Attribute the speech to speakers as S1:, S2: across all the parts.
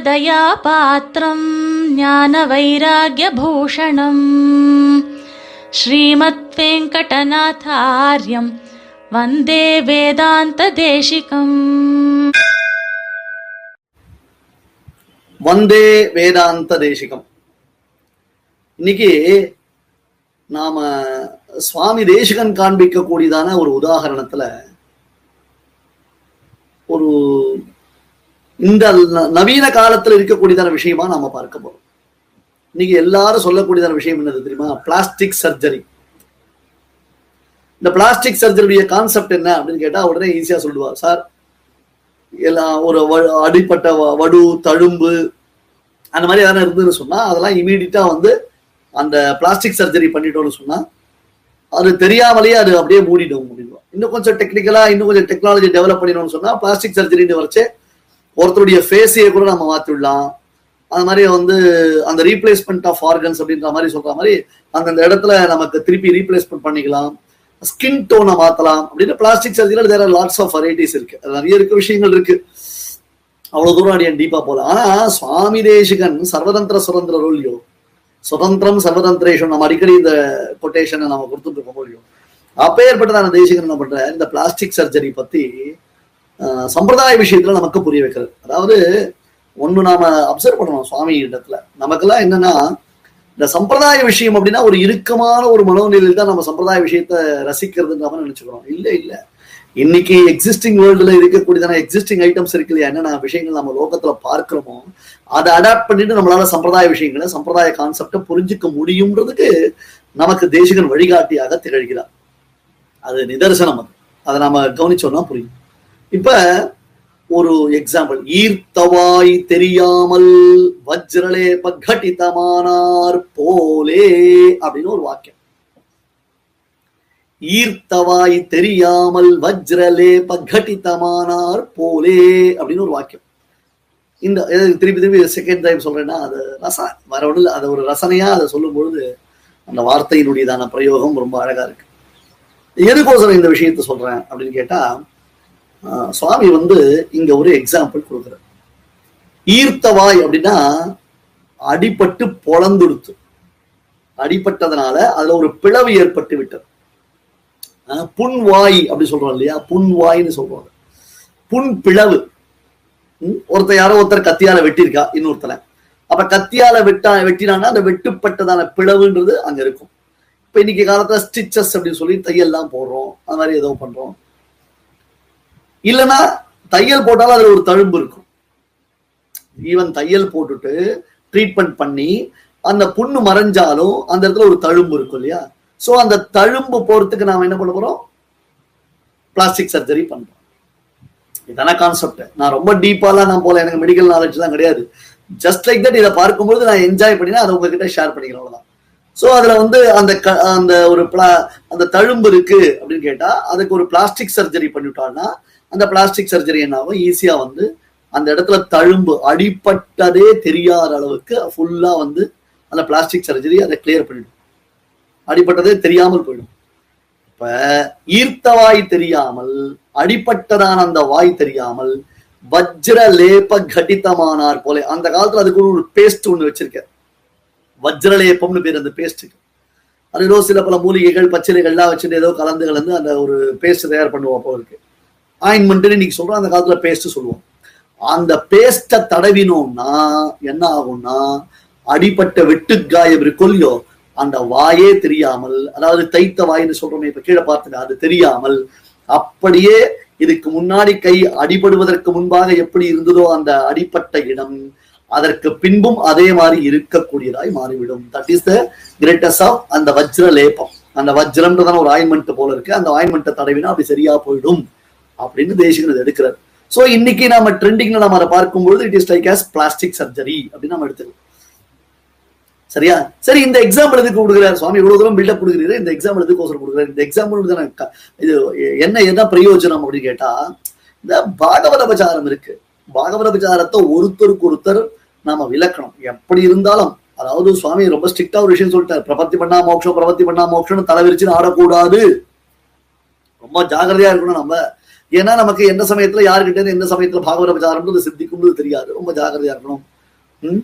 S1: ராமானுஜதயாபாத்திரம் ஞான வைராகியபூஷணம் ஸ்ரீமத் வெங்கடநாதாரியம்
S2: வந்தே வேதாந்த தேசிகம் வந்தே வேதாந்த தேசிகம் இன்னைக்கு நாம சுவாமி தேசிகன் காண்பிக்க கூடியதான ஒரு உதாகரணத்துல ஒரு இந்த நவீன காலத்துல இருக்கக்கூடியதான விஷயமா நாம பார்க்க போறோம். இன்னைக்கு எல்லாரும் சொல்லக்கூடியதான விஷயம் என்னது தெரியுமா? பிளாஸ்டிக் சர்ஜரி இந்த பிளாஸ்டிக் சர்ஜரியுடைய கான்செப்ட் என்ன அப்படின்னு கேட்டா உடனே ஈஸியா சொல்லுவா. சார் எல்லாம் ஒரு வ- அடிப்பட்ட வடு தழும்பு அந்த மாதிரி எதனா இருந்ததுன்னு சொன்னா அதெல்லாம் இமீடியட்டா வந்து அந்த பிளாஸ்டிக் சர்ஜரி பண்ணிட்டோம்னு சொன்னா அது தெரியாமலேயே அது அப்படியே மூடிடும் முடியும் இன்னும் கொஞ்சம் டெக்னிக்கலா இன்னும் கொஞ்சம் டெக்னாலஜி டெவலப் பண்ணிடணும்னு சொன்னா பிளாஸ்டிக் சர்ஜரின்னு வரைச்சே ஒருத்தருடைய ஃபேஸையே கூட நம்ம மாற்றிடலாம் அந்த மாதிரி வந்து அந்த ரீப்ளேஸ்மெண்ட் ஆஃப் ஆர்கன்ஸ் அப்படின்ற மாதிரி சொல்ற மாதிரி அந்தந்த இடத்துல நமக்கு திருப்பி ரீப்ளேஸ்மெண்ட் பண்ணிக்கலாம். ஸ்கின் டோனை மாத்தலாம். அப்படின்னு plastic சர்ஜரியில் there are lots of varieties இருக்கு. அது நிறைய இருக்க விஷயங்கள் இருக்கு. அவ்வளவு தூரம் அடியன் டீப்பா போல ஆனா சுவாமி தேசிகன் சர்வதந்திர சுதந்திர ரோல்யோ சுதந்திரம் சர்வதந்திரேஷன் நம்ம அடிக்கடி இந்த கொட்டேஷனை நம்ம கொடுத்துட்டு இருக்கோம் அப்பேற்பட்டதான தேசிகன் என்ன பண்ற இந்த பிளாஸ்டிக் சர்ஜரி பத்தி சம்பிரதாய விஷயத்துல நமக்கு புரிய வைக்கிறது. அதாவது ஒண்ணு நாம அப்சர்வ் பண்ணணும் சுவாமி இடத்துல. நமக்கெல்லாம் என்னன்னா இந்த சம்பிரதாய விஷயம் அப்படின்னா ஒரு இறுக்கமான ஒரு மனோநிலையில் தான் நம்ம சம்பிரதாய விஷயத்த ரசிக்கிறதுன்ற நினைச்சுக்கிறோம். இல்ல இல்ல. இன்னைக்கு எக்ஸிஸ்டிங் வேர்ல்டுல இருக்கக்கூடியதான எக்ஸிஸ்டிங் ஐட்டம்ஸ் இருக்கு இல்லையா? என்னென்ன விஷயங்கள் நம்ம லோகத்துல பார்க்கிறோமோ அதை அடாப்ட் பண்ணிட்டு நம்மளால சம்பிரதாய விஷயங்களை சம்பிரதாய கான்செப்டை புரிஞ்சுக்க முடியும்ன்றதுக்கு நமக்கு தேசிகன் வழிகாட்டியாக திகழ்கிறார். அது நிதர்சனம் அது. அதை நாம கவனிச்சோம்னா புரியும். இப்ப ஒரு எக்ஸாம்பிள் ஈர்த்தவாய் தெரியாமல் வஜ்ரலே பகட்டிதமானார் போலே அப்படின்னு ஒரு வாக்கியம். ஈர்த்தவாய் தெரியாமல் வஜ்ரலே பகட்டிதமானார் போலே அப்படின்னு ஒரு வாக்கியம். இந்த திருப்பி திருப்பி செகண்ட் டைம் சொல்றேன்னா அது ரச வேற ஒன்றும் அது ஒரு ரசனையா அதை சொல்லும் பொழுது அந்த வார்த்தையினுடையதான பிரயோகம் ரொம்ப அழகா இருக்கு. எதுக்கோசரம் இந்த விஷயத்த சொல்றேன் அப்படின்னு கேட்டா சுவாமி வந்து இங்க ஒரு எக்ஸாம்பிள் கொடுக்குறார். ஈர்த்தவாய் அப்படின்னா அடிபட்டு பொழந்துடுத்து. அடிபட்டதுனால அதுல ஒரு பிளவு ஏற்பட்டு விட்டது. ஆஹ், அப்படி சொல்றோம் இல்லையா? புன்வாய்னு சொல்றோம் புன் பிளவு. ஒருத்தர் யாரோ ஒருத்தர் கத்தியால வெட்டியிருக்கா இன்னொருத்தனை. அப்ப கத்தியால வெட்டா வெட்டினான்னா அந்த வெட்டுப்பட்டதான பிளவுன்றது அங்க இருக்கும். இப்ப இன்னைக்கு காலத்துல ஸ்டிச்சஸ் அப்படின்னு சொல்லி தையல்லாம் போடுறோம் அது மாதிரி ஏதோ பண்றோம். இல்லைன்னா தையல் போட்டாலும் அதுல ஒரு தழும்பு இருக்கும். ஈவன் தையல் போட்டுட்டு ட்ரீட்மெண்ட் பண்ணி அந்த புண்ணு மறைஞ்சாலும் அந்த இடத்துல ஒரு தழும்பு இருக்கும் இல்லையா? சோ அந்த தழும்பு போறதுக்கு நாம என்ன பண்ண போறோம்? பிளாஸ்டிக் சர்ஜரி பண்றோம். இதான கான்செப்ட் நான் ரொம்ப டீப்பாலாம் நான் போல எனக்கு மெடிக்கல் நாலேஜ் தான் கிடையாது. ஜஸ்ட் லைக் தட் இதை பார்க்கும்போது நான் என்ஜாய் பண்ணினா அதை உங்ககிட்ட ஷேர் பண்ணிக்கிறேன் அவ்வளவுதான். சோ அதுல வந்து அந்த க- அந்த ஒரு பிளா அந்த தழும்பு இருக்கு அப்படின்னு கேட்டா அதுக்கு ஒரு பிளாஸ்டிக் சர்ஜரி பண்ணிவிட்டான்னா அந்த பிளாஸ்டிக் சர்ஜரி என்னாகும் ஈஸியா வந்து அந்த இடத்துல தழும்பு அடிப்பட்டதே தெரியாத அளவுக்கு ஃபுல்லா வந்து அந்த பிளாஸ்டிக் சர்ஜரி அதை கிளியர் பண்ணிடும். அடிபட்டதே தெரியாமல் போயிடும். இப்ப ஈர்த்தவாய் தெரியாமல் அடிப்பட்டதான அந்த வாய் தெரியாமல் வஜ்ர லேப கடிதமானார் போல அந்த காலத்துல அதுக்கு ஒரு பேஸ்ட் ஒண்ணு வச்சிருக்க வஜ்ரலேபம்னு பேர் அந்த பேஸ்ட்டுக்கு அது ஏதோ சில பல மூலிகைகள் பச்சிலைகள்லாம் வச்சுட்டு ஏதோ கலந்து கலந்து அந்த ஒரு பேஸ்ட் தயார் பண்ணுவோம் அப்போ இருக்கு. ஆயின்மெண்ட்னு இன்னைக்கு சொல்றோம் அந்த காலத்துல பேஸ்ட் சொல்லுவோம். அந்த பேஸ்ட்டை தடவினோம்னா என்ன ஆகும்னா அடிப்பட்ட வெட்டு காயம் இருக்கொல்லையோ அந்த வாயே தெரியாமல் அதாவது தைத்த வாயின்னு சொல்றோமே இப்ப கீழே பார்த்துங்க அது தெரியாமல் அப்படியே இதுக்கு முன்னாடி கை அடிபடுவதற்கு முன்பாக எப்படி இருந்ததோ அந்த அடிப்பட்ட இடம் அதற்கு பின்பும் அதே மாதிரி இருக்கக்கூடியதாய் மாறிவிடும். That is the greatest of அந்த வஜ்ர லேபம் அந்த வஜ்ரம்ன்றதான ஒரு ஆயின்மெண்ட் போல இருக்கு. அந்த ஆயின்மெண்ட்டை தடவினா அப்படி சரியா போயிடும். அப்படின்னு தேசிகன் அதை எடுக்கிறார். சோ இன்னைக்கு நாம ட்ரெண்டிங்ல நம்ம அதை பார்க்கும்போது it is like as plastic surgery அப்படின்னு நம்ம எடுத்துக்கலாம். சரியா? சரி இந்த எக்ஸாம்பிள் எதுக்கு கொடுக்குறாரு? சுவாமி இவ்வளவு தூரம் பில்டப் கொடுக்குறீரு. இந்த எக்ஸாம்பிள் எதுக்கோசரம் கொடுக்குறாரு? இந்த எக்ஸாம்பிள் இது என்ன என்ன பிரயோஜனம் அப்படின்னு கேட்டா இந்த பாகவத பிரச்சாரம் இருக்கு. பாகவத பிரச்சாரத்தை ஒருத்தருக்கு ஒருத்தர் நாம விளக்கணும். எப்படி இருந்தாலும் அதாவது சுவாமி ரொம்ப ஸ்ட்ரிக்டா ஒரு விஷயம் சொல்லிட்டார். பிரபத்தி பண்ணா மோட்சம் பிரபத்தி பண்ணா மோட்சம்னு தலைவிரிச்சுன்னு ஆடக்கூடாது. ரொம்ப ஜாகிரதையா இருக்கணும் நம்ம. ஏன்னா நமக்கு எந்த சமயத்துல யாருக்கிட்ட எந்த சமயத்துல பாகவத பிரச்சாரம்ன்றது சித்திக்கும்னு தெரியாது. ரொம்ப ஜாக்கிரதையா இருக்கணும். ம்?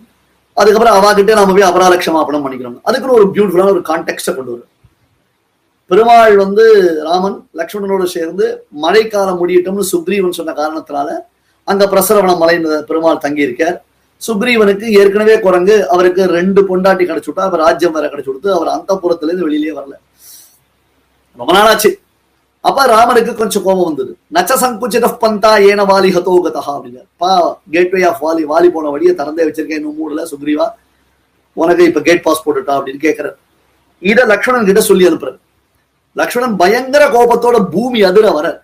S2: அதுக்கப்புறம் அவாகிட்டே நாம போய் அபராலட்சமாப்பணம் பண்ணிக்கணும் அதுக்குன்னு ஒரு பியூட்டிஃபுல்லான ஒரு கான்டெக்ட கொண்டு வரும். பெருமாள் வந்து ராமன் லக்ஷ்மணனோடு சேர்ந்து மழைக்காலம் முடியட்டும்னு சுக்ரீவன் சொன்ன காரணத்தினால அங்க பிரசரவண மலைன்னு பெருமாள் தங்கியிருக்கார். சுக்ரீவனுக்கு ஏற்கனவே குரங்கு அவருக்கு ரெண்டு பொண்டாட்டி கிடைச்சு விட்டா அவர் ராஜ்யம் வேற கிடைச்சு கொடுத்து அவர் அந்த இருந்து வெளியிலே வரல. ரொம்ப நாளாச்சு. அப்ப ராமனுக்கு கொஞ்சம் கோபம் வந்தது. நச்ச சங்குச்சித பந்தா ஏன வாலி ஹதோ கதா அப்படிங்க. பா கேட்வே ஆஃப் வாலி வாலி போன வழியை திறந்தே வச்சிருக்கேன் இன்னும் மூடல சுக்ரீவா. உனக்கு இப்ப கேட் பாஸ் போட்டுட்டா அப்படின்னு கேட்கிறார் இத லக்ஷ்மணன் கிட்ட சொல்லி அனுப்புறாரு. லக்ஷ்மணன் பயங்கர கோபத்தோட பூமி அதிர வர.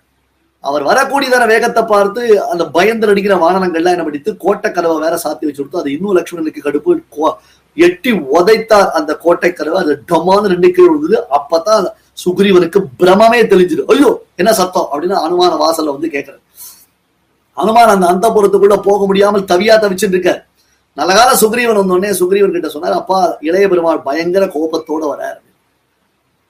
S2: அவர் வரக்கூடியதான வேகத்தை பார்த்து அந்த பயந்து அடிக்கிற வாகனங்கள்லாம் என்ன படித்து கோட்டை கதவை வேற சாத்தி வச்சு கொடுத்து அது இன்னும் லக்ஷ்மணனுக்கு கடுப்பு கோ- எட்டி உதைத்தார் அந்த கோட்டை கதவை அது டமான்னு ரெண்டு கீழ் விழுந்தது. அப்பதான் சுக்ரீவனுக்கு பிரமமே தெளிஞ்சுது. ஐயோ என்ன சத்தம்? அப்படின்னு அனுமான வாசல்ல வந்து கேட்கிறார் அனுமான் அந்த அந்த போக முடியாமல் தவியா தவிச்சுட்டு இருக்க நல்ல கால சுக்ரீவன் வந்தோடனே சுக்ரீவன் கிட்ட சொன்னார் அப்பா இளைய பெருமாள் பயங்கர கோபத்தோட வராரு.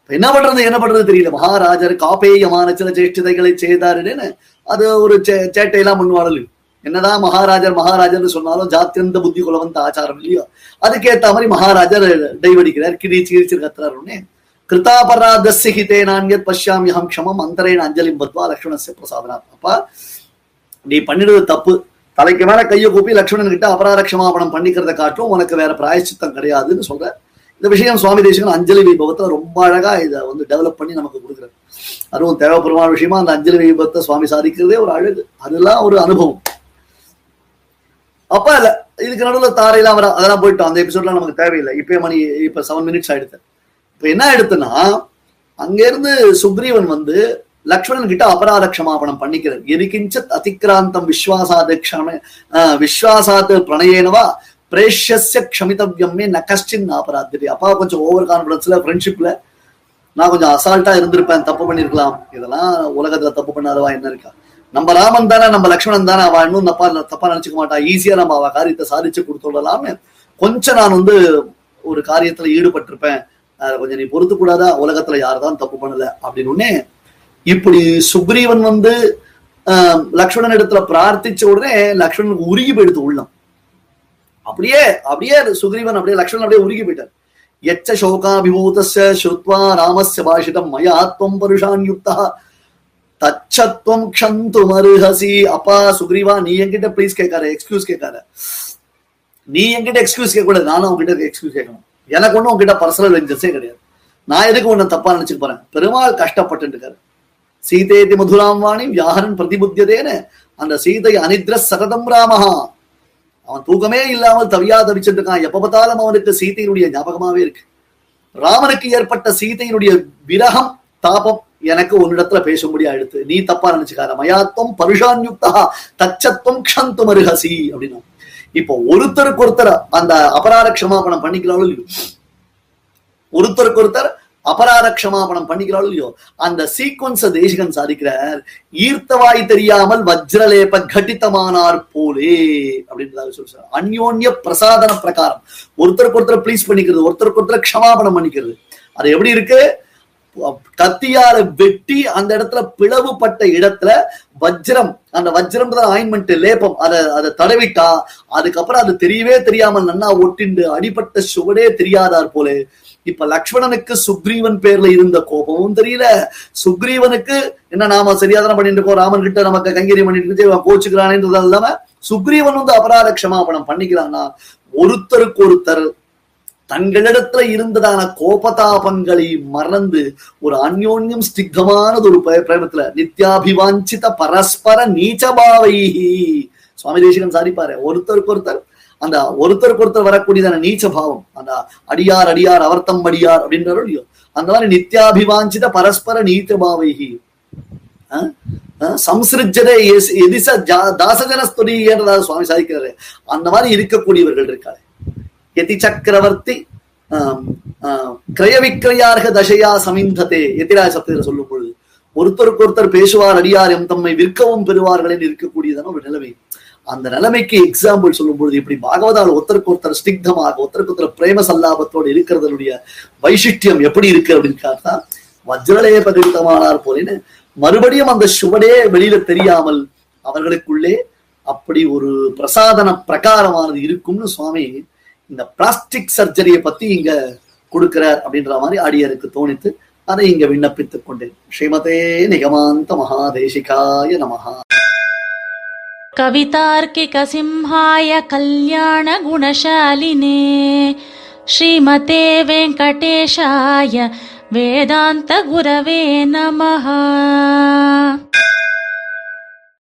S2: என்ன பண்றது என்ன பண்றது தெரியல. மகாராஜர் காப்பேயமான சில சேஷ்டிதைகளை செய்தாருன்னு அது ஒரு சே- சேட்டையெல்லாம் பண்ணுவாள் என்னதான் மகாராஜர் மகாராஜர்னு சொன்னாலும் ஜாத்தியந்த புத்தி குலவந்த ஆச்சாரம் இல்லையோ அதுக்கேத்த மாதிரி மகாராஜர் டைவடிக்கிறார் கிடி சீரிச்சு கத்துறாரு உடனே கிருதாபராதஸ்ய ஹிதே நான்யத் பஷ்யாமியகம் க்ஷமம் அந்தரேன் அஞ்சலி பத்வா லக்ஷ்மணஸ்ய பிரசாதனா அப்பா நீ பண்ணிடுறது தப்பு. தலைக்கு மேல கையை கூப்பி லக்ஷ்மணன் கிட்ட அபராரக்ஷமாபணம் பண்ணிக்கிறத காட்டும் உனக்கு வேற பிராயச்சித்தம் கிடையாதுன்னு சொல்ற. இந்த விஷயம் சுவாமி தேசிகன் அஞ்சலி வைபவத்தை ரொம்ப அழகா இதை வந்து டெவலப் பண்ணி நமக்கு கொடுக்குறாரு. அதுவும் தேவைப்படுமான விஷயமா அந்த அஞ்சலி வைபவத்தை சுவாமி சாதிக்கிறதே ஒரு அழகு. அதெல்லாம் ஒரு அனுபவம். அப்ப இல்ல இதுக்கு நடுவில் தாரையெல்லாம் வர அதெல்லாம் போயிட்டோம். அந்த எபிசோட்லாம் நமக்கு தேவையில்லை. இப்பயே மணி இப்ப செவன் மினிட்ஸ் ஆயிடுது. இப்ப என்ன எடுத்துன்னா அங்கிருந்து சுக்ரீவன் வந்து லக்ஷ்மணன் கிட்ட அபராத க்ஷமாபணம் பண்ணிக்கிறார். எரிக்கிஞ்சத் அதிக்ராந்தம் விஸ்வாசாது க்ஷம ஆஹ் பிரணயனவா? பிரணயேனவா பிரேஷ்யஸ்ய ந கஷ்டின் அபராத்திரி அப்பா கொஞ்சம் ஓவர் கான்பிடன்ஸ்ல ஃப்ரெண்ட்ஷிப்ல நான் கொஞ்சம் அசால்ட்டா இருந்திருப்பேன் தப்பு பண்ணிருக்கலாம். இதெல்லாம் உலகத்துல தப்பு பண்ணாதவா என்ன இருக்கா? நம்ம ராமன் தானே நம்ம லக்ஷ்மணன் தானே அவன் இன்னும் தப்பா தப்பா நினைச்சுக்க மாட்டா. ஈஸியா நம்ம அவ காரியத்தை சாதிச்சு கொடுத்துடலாம்னு கொஞ்சம் நான் வந்து ஒரு காரியத்துல ஈடுபட்டிருப்பேன். அதை கொஞ்சம் நீ பொறுத்து கூடாதா உலகத்துல யார்தான் தப்பு பண்ணல? அப்படின்னு உடனே இப்படி சுக்ரீவன் வந்து ஆஹ், லக்ஷ்மணன் இடத்துல பிரார்த்திச்ச உடனே லக்ஷ்மணனுக்கு உருகி போயிடுத்து உள்ளம். அப்படியே அப்படியே சுக்ரீவன் அப்படியே லக்ஷ்மணன் அப்படியே உருகி போயிட்டார். எச்ச சோகாபிபூதஸ்ய ஸ்ருத்வா ராமஸ்ய பாஷிதம் மயா துவம் பருஷான் யுக்தா. தச்சத்வம் க்ஷந்து மருஹசி. அப்பா சுக்ரீவா நீ என்கிட்ட ப்ளீஸ் கேட்காரு எக்ஸ்கியூஸ் கேட்காரு நீ என்கிட்ட எக்ஸ்கியூஸ் கேட்க கூடாது நானும் உங்ககிட்ட எக்ஸ்கியூஸ் கேட்கணும். எனக்கு ஒன்றும் உங்ககிட்ட பர்சனல் வெஞ்சன்ஸே கிடையாது. நான் எதுக்கு ஒன்று தப்பா நினைச்சுக்க போறேன்? பெருமாள் கஷ்டப்பட்டு இருக்காரு சீதேதி மதுராம் வாணி வியாகரன் பிரதிபுத்தியதேன்னு அந்த சீதை அனித்ர சரதம் ராமஹா. அவன் தூக்கமே இல்லாமல் தவியா தவிச்சிட்டு இருக்கான் எப்ப பார்த்தாலும் அவனுக்கு சீதையினுடைய ஞாபகமாவே இருக்கு. ராமனுக்கு ஏற்பட்ட சீதையினுடைய விரகம் தாபம் எனக்கு உன்னிடத்துல பேசும்படி ஆயிடுத்து நீ தப்பா நினைச்சுக்கார மயாத்தம் பருஷான்யுக்தா தச்சத்துவம் க்ஷந்து மருகசி அப்படின்னா. இப்போ ஒருத்தருக்கு ஒருத்தர் அந்த அபராத க்ஷமாபணம் பண்ணிக்கிறாலும் இல்லையோ? ஒருத்தருக்கு ஒருத்தர் அபராத க்ஷமாபணம் பண்ணிக்கிறாலும் இல்லையோ? அந்த சீக்வன்ஸ தேசிகன் சாதிக்கிறார். ஈர்த்தவாய் தெரியாமல் வஜ்ரலேப கட்டித்தமானார் போலே அப்படின்றதாக சொல்றார். அந்யோன்ய பிரசாதன பிரகாரம். ஒருத்தருக்கு ஒருத்தர் ப்ளீஸ் பண்ணிக்கிறது ஒருத்தருக்கு ஒருத்தர் க்ஷமாபணம் பண்ணிக்கிறது. அது எப்படி இருக்கு? கத்தியால வெட்டி அந்த இடத்துல பிளவுபட்ட இடத்துல வஜ்ரம் அந்த வஜ்ரம் தான் ஆயின்மெண்ட் லேபம். அதை அதை தடவிட்டா அதுக்கப்புறம் அது தெரியவே தெரியாமல் நன்னா ஒட்டிண்டு அடிபட்ட சுவடே தெரியாதார் போல. இப்ப லக்ஷ்மணனுக்கு சுக்ரீவன் பேர்ல இருந்த கோபமும் தெரியல. சுக்ரீவனுக்கு என்ன நாம சரியாதான பண்ணிட்டு இருக்கோம்? ராமன் கிட்ட நமக்கு கைங்கரியம் பண்ணிட்டு இருக்கு இவன் கோச்சுக்கிறானேன்றது இல்லாம சுக்ரீவன் வந்து அபராத க்ஷமாபணம் பண்ணிக்கிறான்னா ஒருத்தருக்கு ஒருத்தர் தங்களிடத்துல இருந்ததான கோபதாபங்களை மறந்து ஒரு அந்யோன்யம் ஸ்திக்தமானது ஒரு பிரேமத்துல நித்யாபிவாஞ்சித பரஸ்பர நீச்சபாவை சுவாமி தேசிகன் சாதிப்பாரு. ஒருத்தருக்கு ஒருத்தர் அந்த ஒருத்தருக்கு ஒருத்தர் வரக்கூடியதான நீச்ச பாவம் அந்த அடியார் அடியார் அவர்த்தம் அடியார் அப்படின்றாரோ இல்லையோ. அந்த மாதிரி நித்யாபிவாஞ்சித பரஸ்பர நீச்ச பாவைகி சம்சிருஜதே எஸ்- எதிச ஜா- சுவாமி சாதிக்கிறாரு. அந்த மாதிரி இருக்கக்கூடியவர்கள் இருக்காரு. யதி சக்கரவர்த்தி ஆம், கிரய விக்கிரயார்க தசையா சமிந்ததே எதிராஜ சப்தத்தில் சொல்லும் பொழுது ஒருத்தருக்கு ஒருத்தர் பேசுவார் அடியார் எம் தம்மை விற்கவும் பெறுவார்கள் என்று இருக்கக்கூடியதான ஒரு நிலைமை. அந்த நிலைமைக்கு எக்ஸாம்பிள் சொல்லும் பொழுது இப்படி பாகவதால் ஒருத்தருக்கு ஒருத்தர் ஸ்டிக்தமாக ஒருத்தருக்கு ஒருத்தர் பிரேம சல்லாபத்தோடு இருக்கிறதனுடைய வைசிஷ்டியம் எப்படி இருக்கு அப்படின்னு பார்த்தா வஜ்ரலே பகிர்ந்தமானார் போலின்னு மறுபடியும் அந்த சுவடே வெளியில தெரியாமல் அவர்களுக்குள்ளே அப்படி ஒரு பிரசாதன பிரகாரமானது இருக்கும்னு சுவாமி இந்த பிளாஸ்டிக் சர்ஜரியை பத்தி இங்க கொடுக்கிறார் அப்படின்ற மாதிரி அடியருக்கு தோணித்து அதை இங்க விண்ணப்பித்துக் கொண்டேன் ஸ்ரீமதே நிகமாந்த மகாதேசிகாய நமஹா
S1: कवितार्किकसिंहाय कल्याणगुणशालिने श्रीमते वेङ्कटेशाय वेदान्तगुरवे नमः